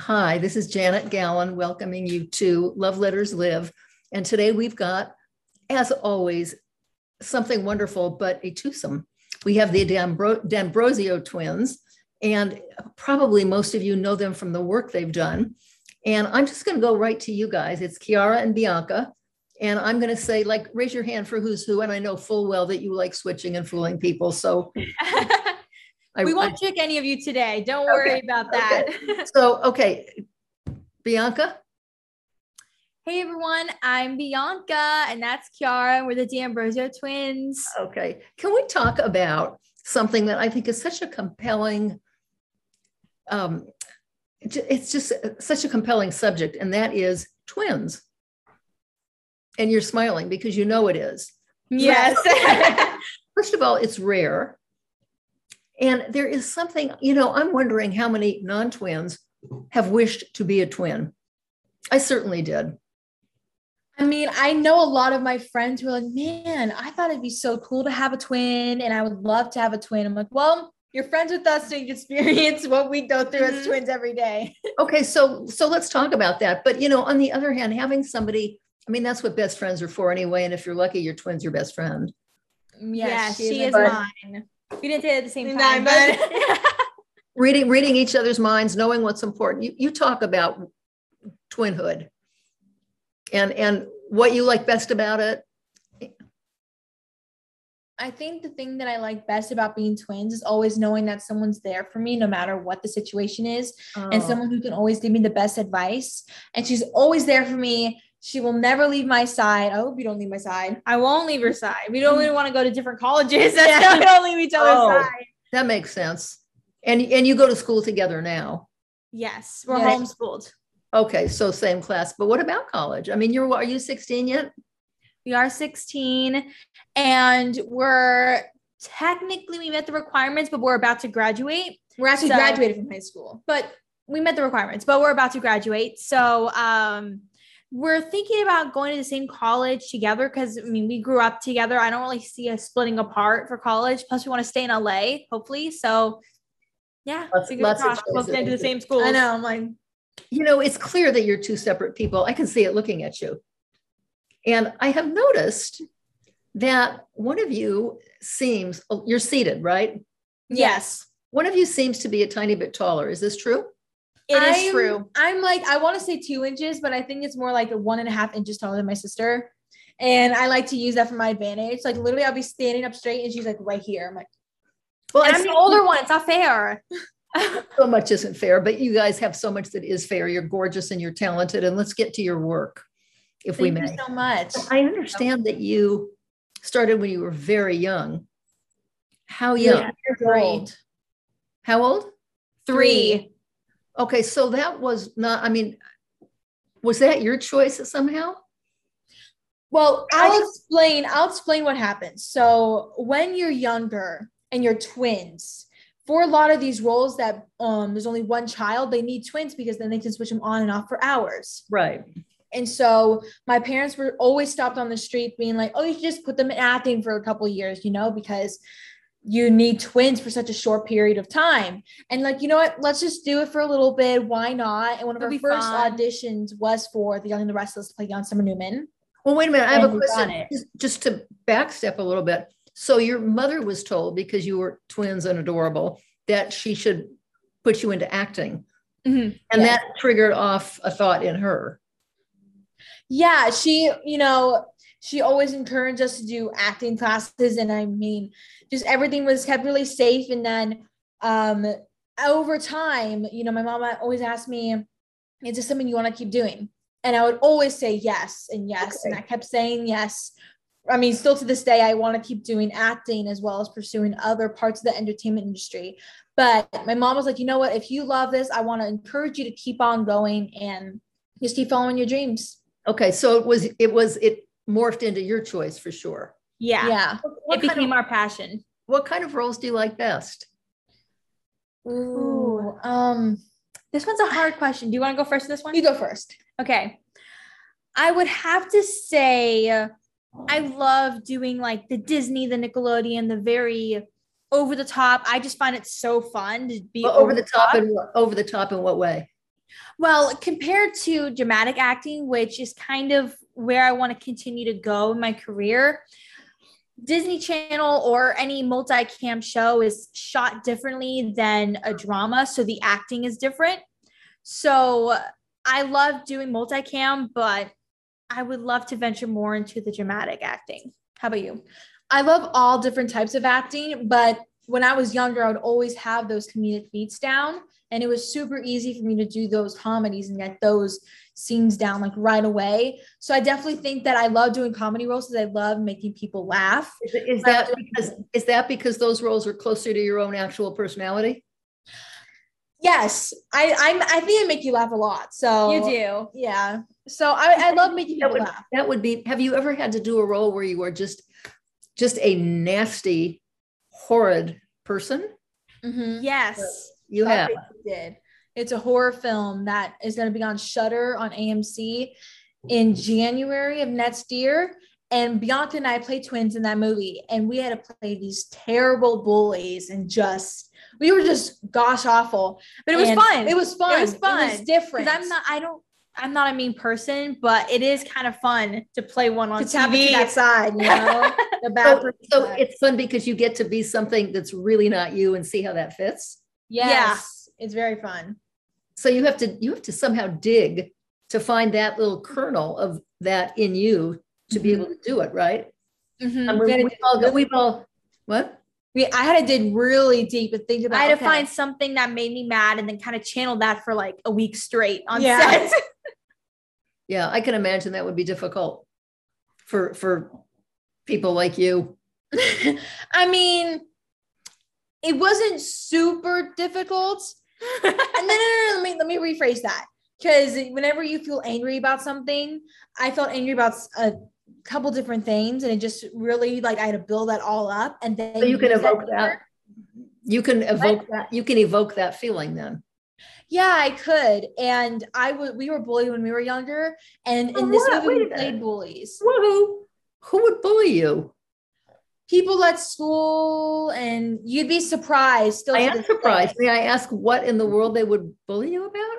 Hi, this is Janet Gallen welcoming you to Love Letters Live. And today we've got, as always, something wonderful, but a twosome. We have the D'Ambro- D'Ambrosio twins, and probably most of you know them from the work they've done. And I'm just going to go right to you guys. It's Chiara and Bianca. And I'm going to say, like, raise your hand for who's who. And I know full well that you like switching and fooling people. So I, we won't I, trick any of you today. Don't worry okay, about that. Okay. so, okay, Bianca. Hey everyone, I'm Bianca and that's Chiara. We're the D'Ambrosio twins. Okay. Can we talk about something that I think is such a compelling, um, it's just such a compelling subject, and that is twins. And you're smiling because you know it is. Yes. First of all, it's rare. And there is something, you know, I'm wondering how many non twins have wished to be a twin. I certainly did. I mean, I know a lot of my friends who are like, man, I thought it'd be so cool to have a twin and I would love to have a twin. I'm like, well, you're friends with us, so you experience what we go through mm-hmm. as twins every day. okay, so so let's talk about that. But you know, on the other hand, having somebody, I mean, that's what best friends are for anyway. And if you're lucky, your twin's your best friend. Yes, she, she is, mine. We didn't say it at the same time, but reading reading each other's minds, knowing what's important. You you talk about twinhood and and what you like best about it. I think the thing that I like best about being twins is always knowing that someone's there for me no matter what the situation is oh. and someone who can always give me the best advice and she's always there for me she will never leave my side. I hope you don't leave my side. I won't leave her side. We don't even want to go to different colleges. That's yeah. we don't leave each other's oh, side. That makes sense. And and you go to school together now. Yes, we're yes. homeschooled. Okay, so same class. But what about college? I mean, you're are you 16 yet? We are 16 and we're technically we met the requirements, but we're about to graduate. We're actually so, graduated from high school. But we met the requirements, but we're about to graduate. So um we're thinking about going to the same college together because I mean we grew up together. I don't really see us splitting apart for college. Plus, we want to stay in LA, hopefully. So yeah, lots, lots crossed, both into the same school. I know. I'm like, you know, it's clear that you're two separate people. I can see it looking at you. And I have noticed that one of you seems oh, you're seated, right? Yes. One of you seems to be a tiny bit taller. Is this true? It is I'm, true. I'm like, I want to say two inches, but I think it's more like one and a half inches taller than my sister. And I like to use that for my advantage. Like literally, I'll be standing up straight and she's like right here. I'm like, well, I'm the older one. It's not fair. so much isn't fair, but you guys have so much that is fair. You're gorgeous and you're talented. And let's get to your work, if Thank we may. so much. I understand that you started when you were very young. How young? Yeah, old. How old? Three. Okay, so that was not, I mean, was that your choice somehow? Well, I'll explain. I'll explain what happens. So when you're younger and you're twins, for a lot of these roles that um, there's only one child, they need twins because then they can switch them on and off for hours. Right. And so my parents were always stopped on the street being like, oh, you should just put them in acting for a couple years, you know, because you need twins for such a short period of time. And like, you know what? Let's just do it for a little bit. Why not? And one of It'll our first fun. auditions was for The Young and the Restless to play Jan Summer Newman. Well, wait a minute. I have a question. Just, just to backstep a little bit. So your mother was told because you were twins and adorable that she should put you into acting. Mm-hmm. And that triggered off a thought in her. Yeah, she, you know, she always encouraged us to do acting classes. And I mean, just everything was kept really safe. And then um over time, you know, my mom always asked me, is this something you want to keep doing? And I would always say yes and yes. Okay. And I kept saying yes I mean, still to this day, I want to keep doing acting as well as pursuing other parts of the entertainment industry. But my mom was like, you know what? If you love this, I want to encourage you to keep on going and just keep following your dreams. Okay, so it was it was it morphed into your choice for sure. Yeah, yeah. What it became of, our passion. What kind of roles do you like best? Ooh, um, this one's a hard question. Do you want to go first? This one? You go first. Okay. I would have to say I love doing like the Disney, the Nickelodeon, the very over the top. I just find it so fun to be over, over, the top, top and over the top in what way? Well, compared to dramatic acting, which is kind of where I want to continue to go in my career, Disney Channel or any multicam show is shot differently than a drama. So the acting is different. So I love doing multicam, but I would love to venture more into the dramatic acting. How about you? I love all different types of acting, but when I was younger, I would always have those comedic beats down. And it was super easy for me to do those comedies and get those scenes down like right away. So I definitely think that I love doing comedy roles because I love making people laugh. Is, is that because is that because those roles are closer to your own actual personality? Yes, I I'm, I think I make you laugh a lot. So you do, yeah. So I, I love making that would, laugh. That would be. Have you ever had to do a role where you were just just a nasty, horrid person? Mm-hmm. Yes, you have. Did it's a horror film that is going to be on Shudder on AMC in January of next year. And Bianca and I play twins in that movie, and we had to play these terrible bullies and just we were just gosh awful. But it was and fun. It was fun. It was fun. It was different. I'm not. I don't. I'm not a mean person, but it is kind of fun to play one on to TV. into that side, you know, the bad. So, so it's fun because you get to be something that's really not you and see how that fits. Yes, yeah. it's very fun. So you have to you have to somehow dig to find that little kernel of that in you to mm-hmm. be able to do it, right? Mm-hmm. And we've, all, we've all what? We, I had to dig really deep and think about. It. I had okay. to find something that made me mad and then kind of channel that for like a week straight on yeah. set. yeah, I can imagine that would be difficult for for people like you. I mean, it wasn't super difficult and then no, no, no, let me let me rephrase that because whenever you feel angry about something, I felt angry about a couple different things, and it just really like I had to build that all up, and then so you can evoke that. that. You can evoke that. You can evoke that feeling then. Yeah, I could, and I would. We were bullied when we were younger, and in this what? movie, we played bullies. Who? Who would bully you? People at school and you'd be surprised still i am surprised day. may i ask what in the world they would bully you about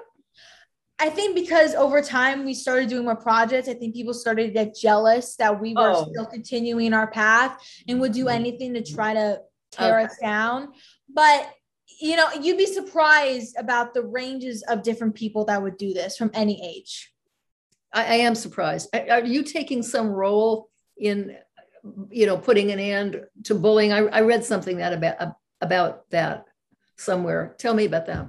i think because over time we started doing more projects i think people started to get jealous that we were oh. still continuing our path and would do mm-hmm. anything to try to tear okay. us down but you know you'd be surprised about the ranges of different people that would do this from any age I, I am surprised are you taking some role in you know, putting an end to bullying. I, I read something that about about that somewhere. Tell me about that.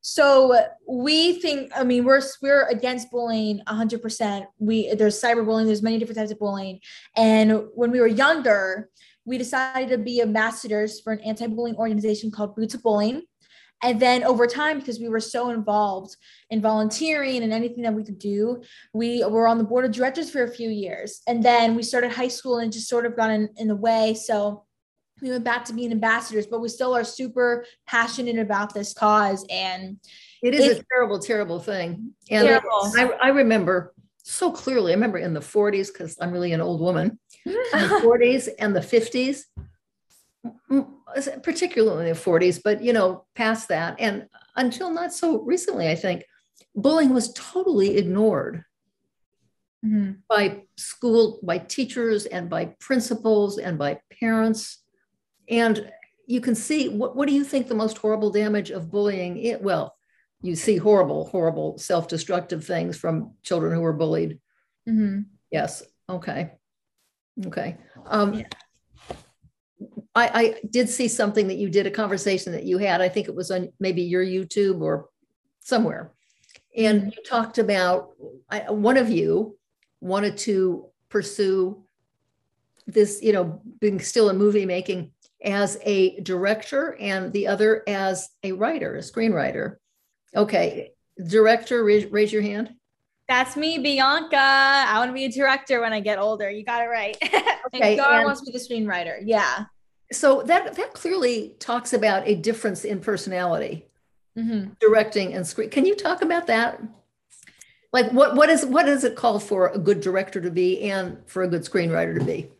So we think, I mean, we're we're against bullying 100%. We there's cyberbullying. There's many different types of bullying. And when we were younger, we decided to be ambassadors for an anti-bullying organization called Roots of Bullying. And then over time, because we were so involved in volunteering and anything that we could do, we were on the board of directors for a few years. And then we started high school and just sort of got in, in the way. So we went back to being ambassadors, but we still are super passionate about this cause. And it is a terrible, terrible thing. And terrible. I, I remember so clearly, I remember in the 40s, because I'm really an old woman, in the 40s and the 50s, particularly in the 40s, but you know, past that, and until not so recently, I think bullying was totally ignored mm-hmm. by school, by teachers, and by principals, and by parents. And you can see what, what do you think the most horrible damage of bullying is? Well, you see horrible, horrible self-destructive things from children who were bullied. Mm-hmm. Yes. Okay. Okay. Um, yeah. I, I did see something that you did a conversation that you had. I think it was on maybe your YouTube or somewhere, and you talked about I, one of you wanted to pursue this, you know, being still in movie making as a director, and the other as a writer, a screenwriter. Okay, director, raise, raise your hand. That's me, Bianca. I want to be a director when I get older. You got it right. okay, and Gar wants to be the screenwriter. Yeah so that that clearly talks about a difference in personality. Mm-hmm. directing and screen can you talk about that? Like what what is what does it call for a good director to be and for a good screenwriter to be?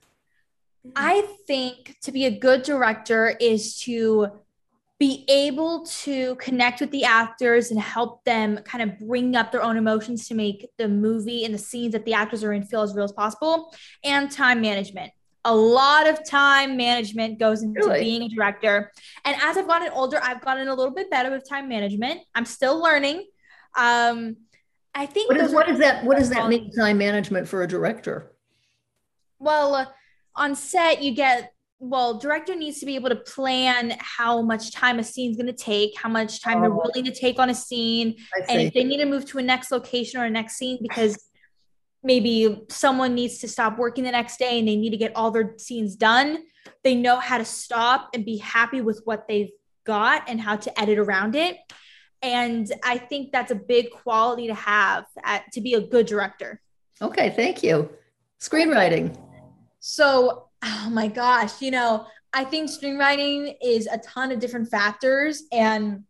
I think to be a good director is to be able to connect with the actors and help them kind of bring up their own emotions to make the movie and the scenes that the actors are in feel as real as possible and time management a lot of time management goes into really? being a director. And as i've gotten older i've gotten a little bit better with time management. I'm still learning. Um i think what, is, what does that what does that mean time management for a director? Well uh, on set you get well, director needs to be able to plan how much time a scene's going to take, how much time oh. they're willing to take on a scene, and if they need to move to a next location or a next scene because maybe someone needs to stop working the next day and they need to get all their scenes done, they know how to stop and be happy with what they've got and how to edit around it. And I think that's a big quality to have at, to be a good director. Okay, thank you. Screenwriting. So oh my gosh, you know, I think screenwriting is a ton of different factors. And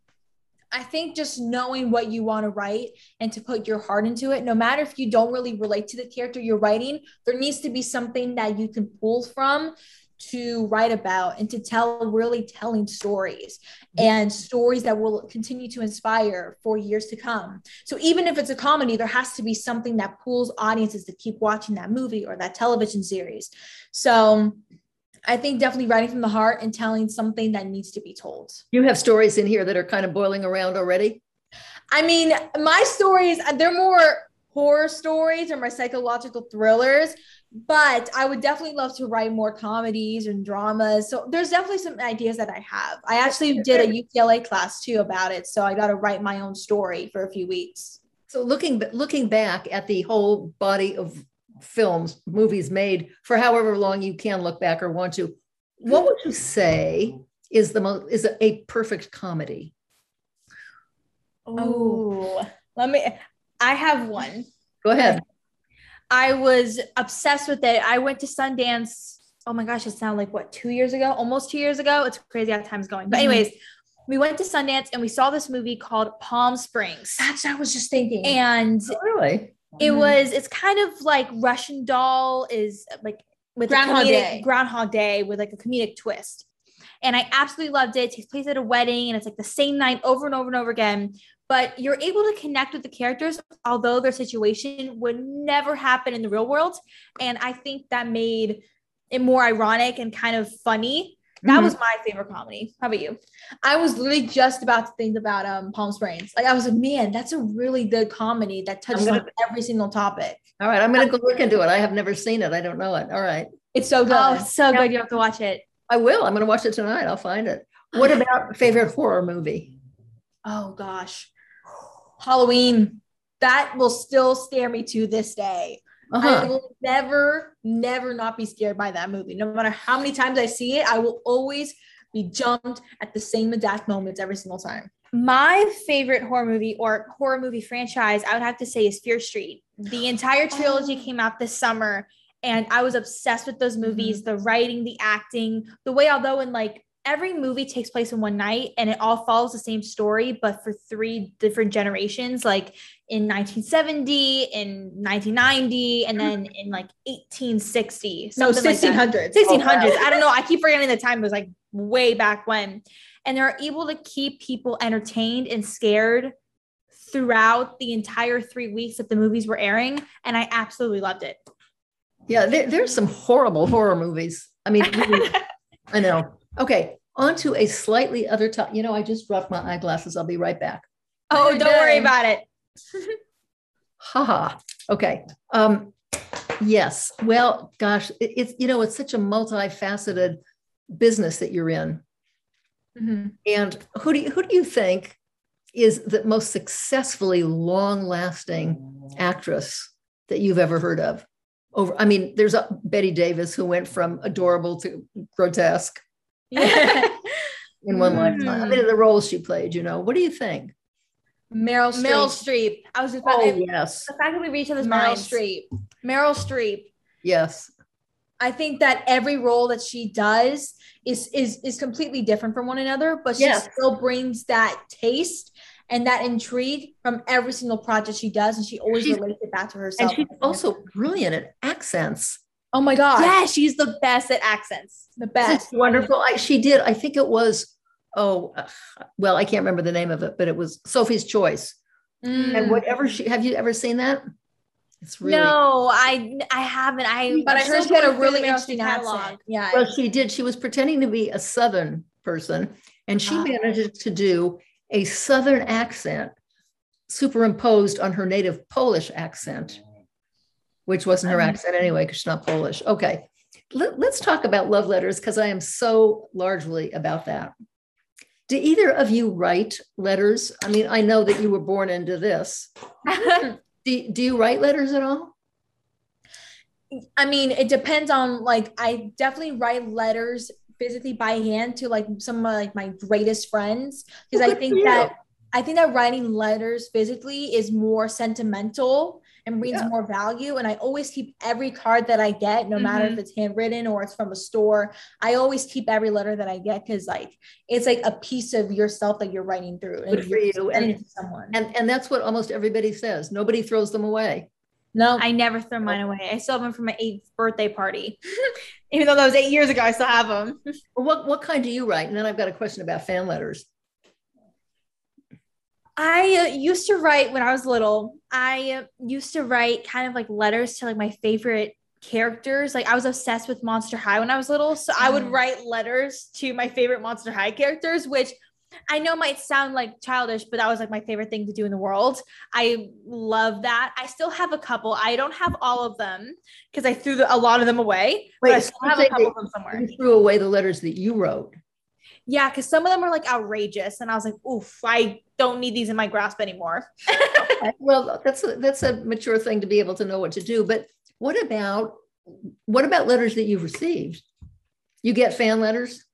I think just knowing what you want to write and to put your heart into it, no matter if you don't really relate to the character you're writing, there needs to be something that you can pull from to write about and to tell really telling stories mm-hmm. and stories that will continue to inspire for years to come. So even if it's a comedy, there has to be something that pulls audiences to keep watching that movie or that television series. So I think definitely writing from the heart and telling something that needs to be told. You have stories in here that are kind of boiling around already. I mean, my stories, uh, they're more horror stories or my psychological thrillers but I would definitely love to write more comedies and dramas. So there's definitely some ideas that I have. I actually did a UCLA class too about it, so I got to write my own story for a few weeks. So looking looking back at the whole body of films, movies made for however long you can look back or want to, what would you say is the most is a perfect comedy? Oh, let me. I have one. Go ahead. I was obsessed with it. I went to Sundance. Oh my gosh, it sounded like what two years ago, almost two years ago. It's crazy how time's going. But mm-hmm. anyways, we went to Sundance and we saw this movie called Palm Springs. That's what I was just thinking. And oh, really, it mm-hmm. was. It's kind of like Russian Doll is like with Groundhog comedic, Day. Groundhog Day with like a comedic twist. And I absolutely loved it. It takes place at a wedding and it's like the same night over and over and over again but you're able to connect with the characters although their situation would never happen in the real world and i think that made it more ironic and kind of funny that mm-hmm. was my favorite comedy. How about you? I was literally just about to think about um palm springs. Like i was like man that's a really good comedy that touches gonna, on every single topic. All right i'm gonna go look into it. I have never seen it. I don't know it. All right. It's so good. Oh so good. You have to watch it. I will. I'm gonna watch it tonight. I'll find it. What about favorite horror movie? Oh gosh. Halloween, that will still scare me to this day. Uh-huh. I will never, never not be scared by that movie. No matter how many times I see it, I will always be jumped at the same exact moments every single time. My favorite horror movie or horror movie franchise, I would have to say, is Fear Street. The entire trilogy oh. came out this summer, and I was obsessed with those movies mm-hmm. the writing, the acting, the way, although in like every movie takes place in one night and it all follows the same story, but for three different generations, like in 1970, in 1990, and then in like 1860. No, 1600s. Like 1600s. I don't know. I keep forgetting the time. It was like way back when. And they're able to keep people entertained and scared throughout the entire three weeks that the movies were airing. And I absolutely loved it. Yeah, there, there's some horrible horror movies. I mean, I know. Okay, on to a slightly other topic. You know, I just dropped my eyeglasses. I'll be right back. Oh, don't worry about it. Haha. okay. Um, yes. Well, gosh, it, it's you know, it's such a multifaceted business that you're in. Mm-hmm. And who do you, who do you think is the most successfully long-lasting actress that you've ever heard of? Over, I mean, there's a Bette Davis who went from adorable to grotesque. Yeah. in one mm. lifetime. I mean, the roles she played, you know. What do you think? Meryl Streep. Meryl Streep. I was just about oh, yes. The fact that we reach this Meryl Streep. Meryl Streep. Yes. I think that every role that she does is is is completely different from one another, but she yes. still brings that taste and that intrigue from every single project she does, and she always she's, relates it back to herself. And she's also brilliant at accents. Oh my god! Yeah, she's the best at accents. The best. Wonderful. I, she did. I think it was oh, uh, well, I can't remember the name of it, but it was Sophie's Choice. Mm. And whatever she have you ever seen that? It's really No, I I haven't. I but I heard she had a really interesting catalog. accent. Yeah. well, she did. She was pretending to be a Southern person, and she Ah. managed to do a Southern accent superimposed on her native Polish accent, which wasn't her Mhm. accent anyway, because she's not Polish. Okay. Let, let's talk about love letters because I am so largely about that. Do either of you write letters? I mean, I know that you were born into this. Do, do you write letters at all? I mean, it depends on like I definitely write letters physically by hand to like some of my, like my greatest friends because Well, I think that I think that writing letters physically is more sentimental and brings Yeah. more value. And I always keep every card that I get, no matter Mm-hmm. if it's handwritten or it's from a store. I always keep every letter that I get because like it's like a piece of yourself that you're writing through and Good for you're you. sending And, to someone. and, and that's what almost everybody says. Nobody throws them away. no, I never throw mine away. I still have them from my eighth birthday party. Even though that was eight years ago, I still have them. What, what kind do you write? And then I've got a question about fan letters. I uh, used to write when I was little. I uh, used to write kind of like letters to like my favorite characters. Like I was obsessed with Monster High when I was little, so I would Mm. write letters to my favorite Monster High characters, which I know might sound like childish, but that was like my favorite thing to do in the world. I love that. I still have a couple. I don't have all of them because I threw the, a lot of them away. but I still have a couple of them somewhere. You threw away the letters that you wrote. Yeah, because some of them are like outrageous, and I was like, "Oof, I don't need these in my grasp anymore." Well, that's a, that's a mature thing to be able to know what to do. But what about what about letters that you've received? You get fan letters.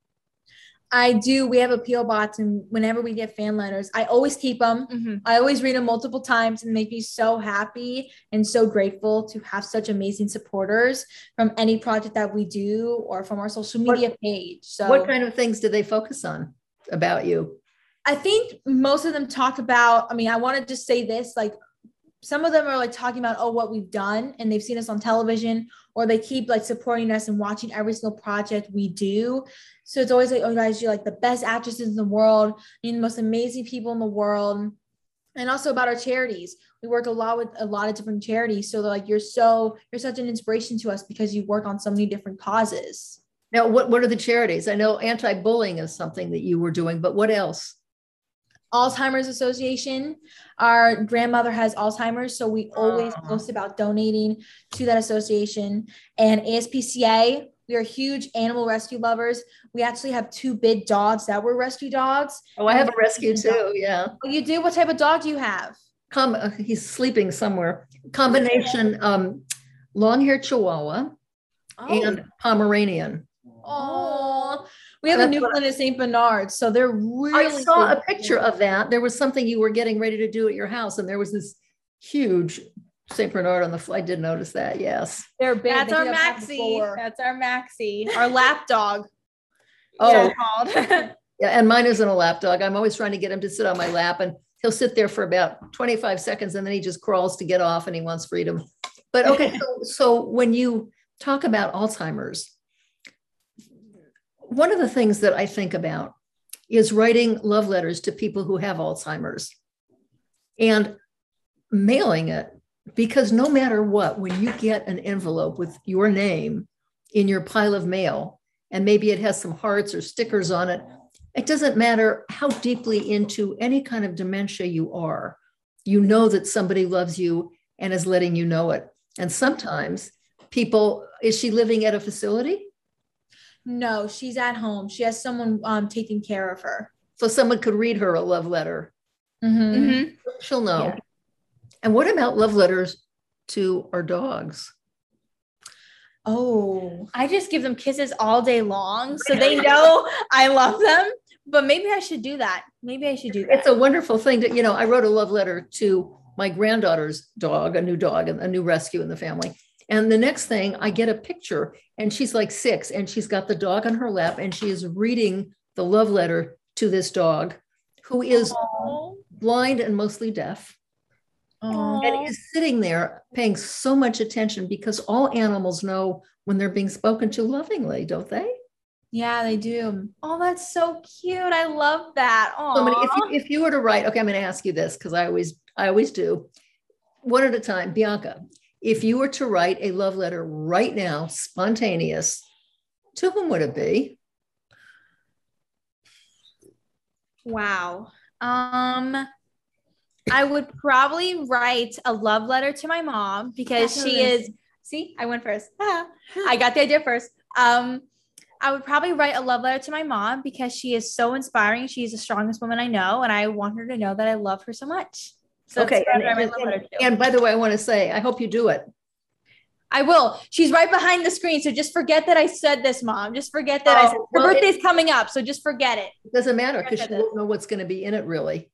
I do. We have a PO box, and whenever we get fan letters, I always keep them. Mhm. I always read them multiple times and make me so happy and so grateful to have such amazing supporters from any project that we do or from our social What- media page. So What kind of things do they focus on about you? I think most of them talk about, I mean, I want to just say this like some of them are like talking about oh what we've done and they've seen us on television or they keep like supporting us and watching every single project we do. So it's always like oh guys you're like the best actresses in the world you're the most amazing people in the world. And also about our charities. We work a lot with a lot of different charities. So like you're so you're such an inspiration to us because you work on so many different causes. Now, what, what are the charities? I know anti-bullying is something that you were doing, but what else? Alzheimer's Association. Our grandmother has Alzheimer's, so we always Oh. post about donating to that association. And ASPCA, we are huge animal rescue lovers. We actually have two big dogs that were rescue dogs. Oh, I have a rescue too. Yeah. Oh, you do? What type of dog do you have? Com- uh, he's sleeping somewhere. Combination um, long-haired Chihuahua and Pomeranian. oh, we have a That's what Newfoundland and St. Bernard, so they're really. I saw a picture of that. There was something you were getting ready to do at your house, and there was this huge St. Bernard on the. fl- I did notice that. Yes. They're big. That's They our could have Maxie. four. That's our maxi. our lap dog. Oh, yeah. And mine isn't a lap dog. I'm always trying to get him to sit on my lap, and he'll sit there for about 25 seconds, and then he just crawls to get off, and he wants freedom. But okay, so, so when you talk about Alzheimer's, one of the things that I think about is writing love letters to people who have Alzheimer's and mailing it because no matter what, when you get an envelope with your name in your pile of mail, and maybe it has some hearts or stickers on it, it doesn't matter how deeply into any kind of dementia you are, you know that somebody loves you and is letting you know it. And sometimes people, is she living at a facility? No, she's at home. She has someone um, taking care of her. So someone could read her a love letter. Mhm. Mhm. She'll know. Yeah. And what about love letters to our dogs? Oh, I just give them kisses all day long, so they know I love them. But maybe I should do that. Maybe I should do that. It's a wonderful thing to, you know, I wrote a love letter to my granddaughter's dog, a new dog, and a new rescue in the family. And the next thing, I get a picture, and she's like six, and she's got the dog on her lap, and she is reading the love letter to this dog who is Aw. blind and mostly deaf. Aw. and is sitting there paying so much attention because all animals know when they're being spoken to lovingly, don't they? Yeah, they do. Oh, that's so cute. I love that. Oh, if you, if you were to write, okay, I'm going to ask you this because I always, I always do. One at a time, Bianca. If you were to write a love letter right now, spontaneous, to whom would it be? wow. Um, I would probably write a love letter to my mom because she is. See, I went first. I got the idea first. Um, I would probably write a love letter to my mom because she is so inspiring. She's the strongest woman I know, and I want her to know that I love her so much. So Okay, that's and, who I'd write and- my love letter to. and by the way, I want to say, I hope you do it. I will. She's right behind the screen, so just forget that I said this, mom. Just forget that I Oh, said her well, it- birthday's coming up, so just forget it. It doesn't matter because she it. won't know what's going to be in it really.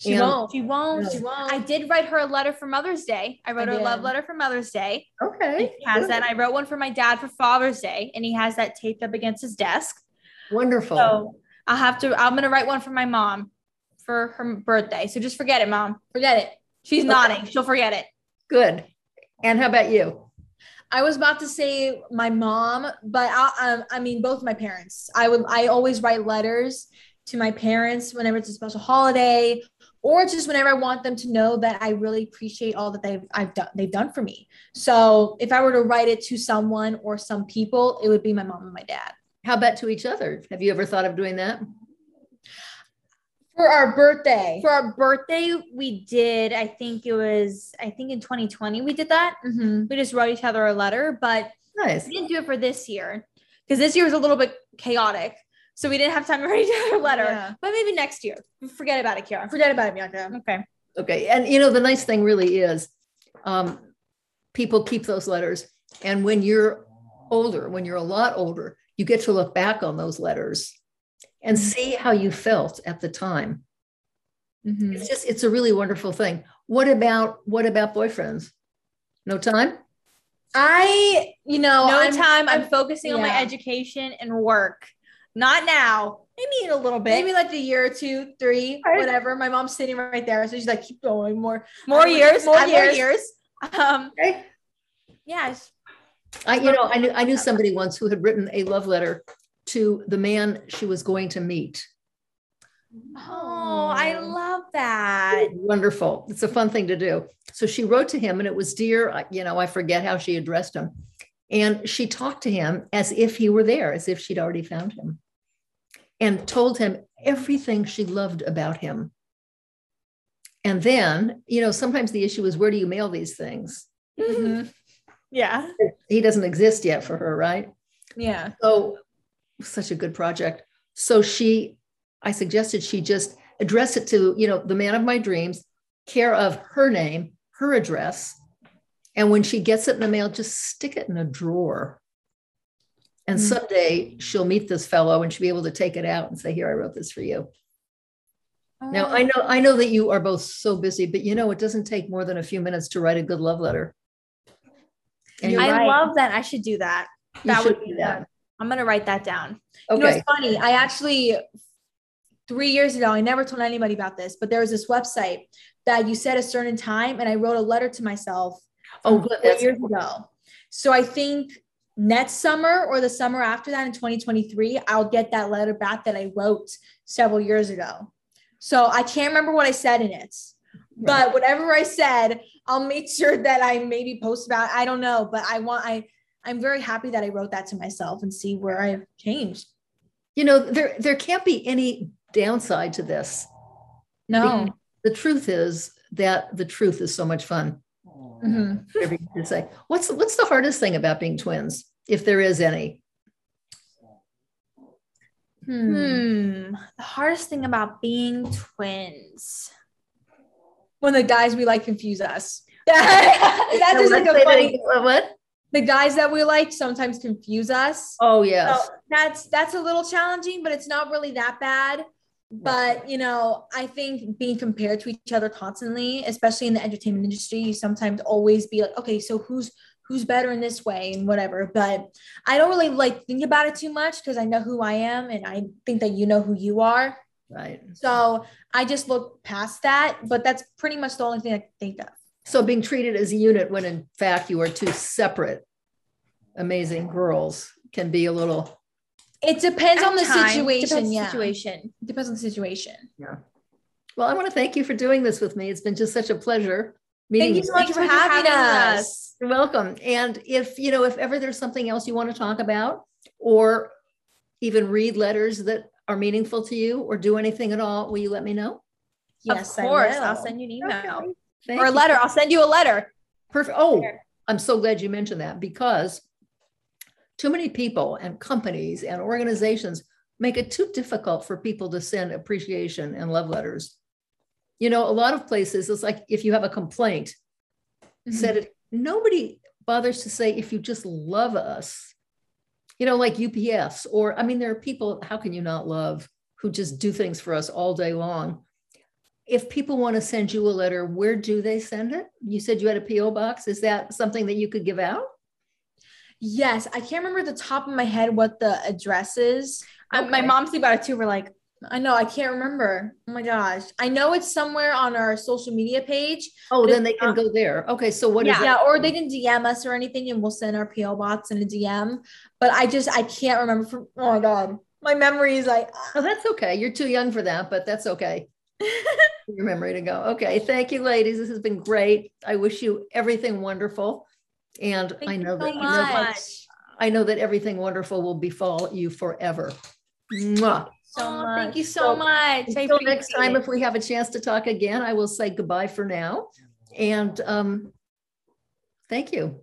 She And- won't. She won't. No. She won't. I did write her a letter for Mother's Day. I wrote I her a love letter for Mother's Day. Okay. He has that. I wrote one for my dad for Father's Day, and he has that taped up against his desk. Wonderful. So I'll have to. I'm gonna write one for my mom for her birthday. So just forget it, mom. Forget it. She's Okay. nodding. She'll forget it. Good. And how about you? I was about to say my mom, but I, um, I mean both my parents. I would I always write letters to my parents whenever it's a special holiday, or just whenever I want them to know that I really appreciate all that they've I've done they've done for me. So if I were to write it to someone or some people, it would be my mom and my dad. How about to each other? Have you ever thought of doing that? For our birthday. For our birthday, we did. I think it was. I think in 2020 we did that. Mhm. We just wrote each other a letter, but Nice. we didn't do it for this year because this year was a little bit chaotic. So we didn't have time to write each other a letter. Yeah. But maybe next year. Forget about it, Chiara. Forget about it, Bianca. Okay. Okay. And you know, the nice thing really is um, people keep those letters. And when you're older, when you're a lot older, you get to look back on those letters and Mhm. see how you felt at the time. Mhm. It's just, it's a really wonderful thing. What about, what about boyfriends? No time? I, you know, no I'm- time. I'm, I'm- focusing on my education and work. Not now. Maybe in a little bit. maybe like a year or two, three, Right. whatever. My mom's sitting right there, so she's like, keep going more. more I'm- years. more add More years. years. Um. Okay. Yeah. I, you know, I knew, I knew somebody once who had written a love letter to the man she was going to meet. Oh, I love that. Wonderful. It's a fun thing to do. So she wrote to him and it was dear, you know, I forget how she addressed him. And she talked to him as if he were there, as if she'd already found him and told him everything she loved about him. And then, you know, sometimes the issue is where do you mail these things? Mhm. Yeah. He doesn't exist yet for her, right? Yeah. So, such a good project. So she, I suggested she just address it to, you know, the man of my dreams, care of her name, her address. And when she gets it in the mail, just stick it in a drawer. And Mm. someday she'll meet this fellow and she'll be able to take it out and say, Here, I wrote this for you. Now I know I know that you are both so busy, but you know it doesn't take more than a few minutes to write a good love letter. And I right. love that. I should do that. You that would be that. I'm gonna write that down. You know, it's funny. I actually three years ago, I never told anybody about this, but there was this website that you set a certain time, and I wrote a letter to myself. Oh, good. That's years ago. So I think next summer or the summer after that in 2023, I'll get that letter back that I wrote several years ago. So I can't remember what I said in it, but whatever I said, I'll make sure that I maybe post about. It. I don't know, but I want I I'm very happy that I wrote that to myself and see where I've changed. you know, there there can't be any downside to this. No. The truth is that the truth is so much fun. Mhm. Whatever say. What's what's the hardest thing about being twins, if there is any? Hmm. Hmm. The hardest thing about being twins. When the guys we like confuse us. that is like Let's a funny. again. What? The guys that we like sometimes confuse us. Oh yeah. So that's that's a little challenging, but it's not really that bad. But you know, I think being compared to each other constantly, especially in the entertainment industry, you sometimes always be like, okay, so who's who's better in this way and whatever. But I don't really like think about it too much because I know who I am and I think that you know who you are. Right. So I just look past that. But that's pretty much the only thing I can think of. So being treated as a unit when in fact you are two separate amazing girls can be a little It depends on the Time. situation. Depends yeah. situation. Depends on the situation. Yeah. Well, I want to thank you for doing this with me. It's been just such a pleasure meeting Thank you so much for for having, having us. You're welcome. And if, you know, if ever there's something else you want to talk about or even read letters that are meaningful to you or do anything at all, will you let me know? Yes, of course, I will. I'll send you an email Okay. Thank or a you. letter. I'll send you a letter. Perfect. Oh, I'm so glad you mentioned that because too many people and companies and organizations make it too difficult for people to send appreciation and love letters. You know, a lot of places, it's like if you have a complaint, mm-hmm. said it, nobody bothers to say if you just love us. You know, like UPS, or I mean, there are people, how can you not love who just do things for us all day long? If people want to send you a letter, where do they send it? You said you had a P.O. box. Is that something that you could give out? Yes, I can't remember the top of my head what the address is. Um, my mom's about it too. We're like, I know I can't remember. Oh my gosh, I know it's somewhere on our social media page. Oh, then they can go there. Okay, so what is Yeah. Yeah, or they can DM us or anything, and we'll send our PO box in a DM. But I just I can't remember. From, oh my god, my memory is like. Oh, that's okay. You're too young for that, but that's okay. Your memory to go. Okay, thank you, ladies. This has been great. I wish you everything wonderful, and thank I know so that you know that- I know that everything wonderful will befall you forever. Mwah. so Aw, much. Thank you so, So, much. I Until next time, it. if we have a chance to talk again, I will say goodbye for now. And um, thank you.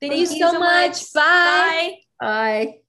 Thank, you so much. Bye. Bye. Bye.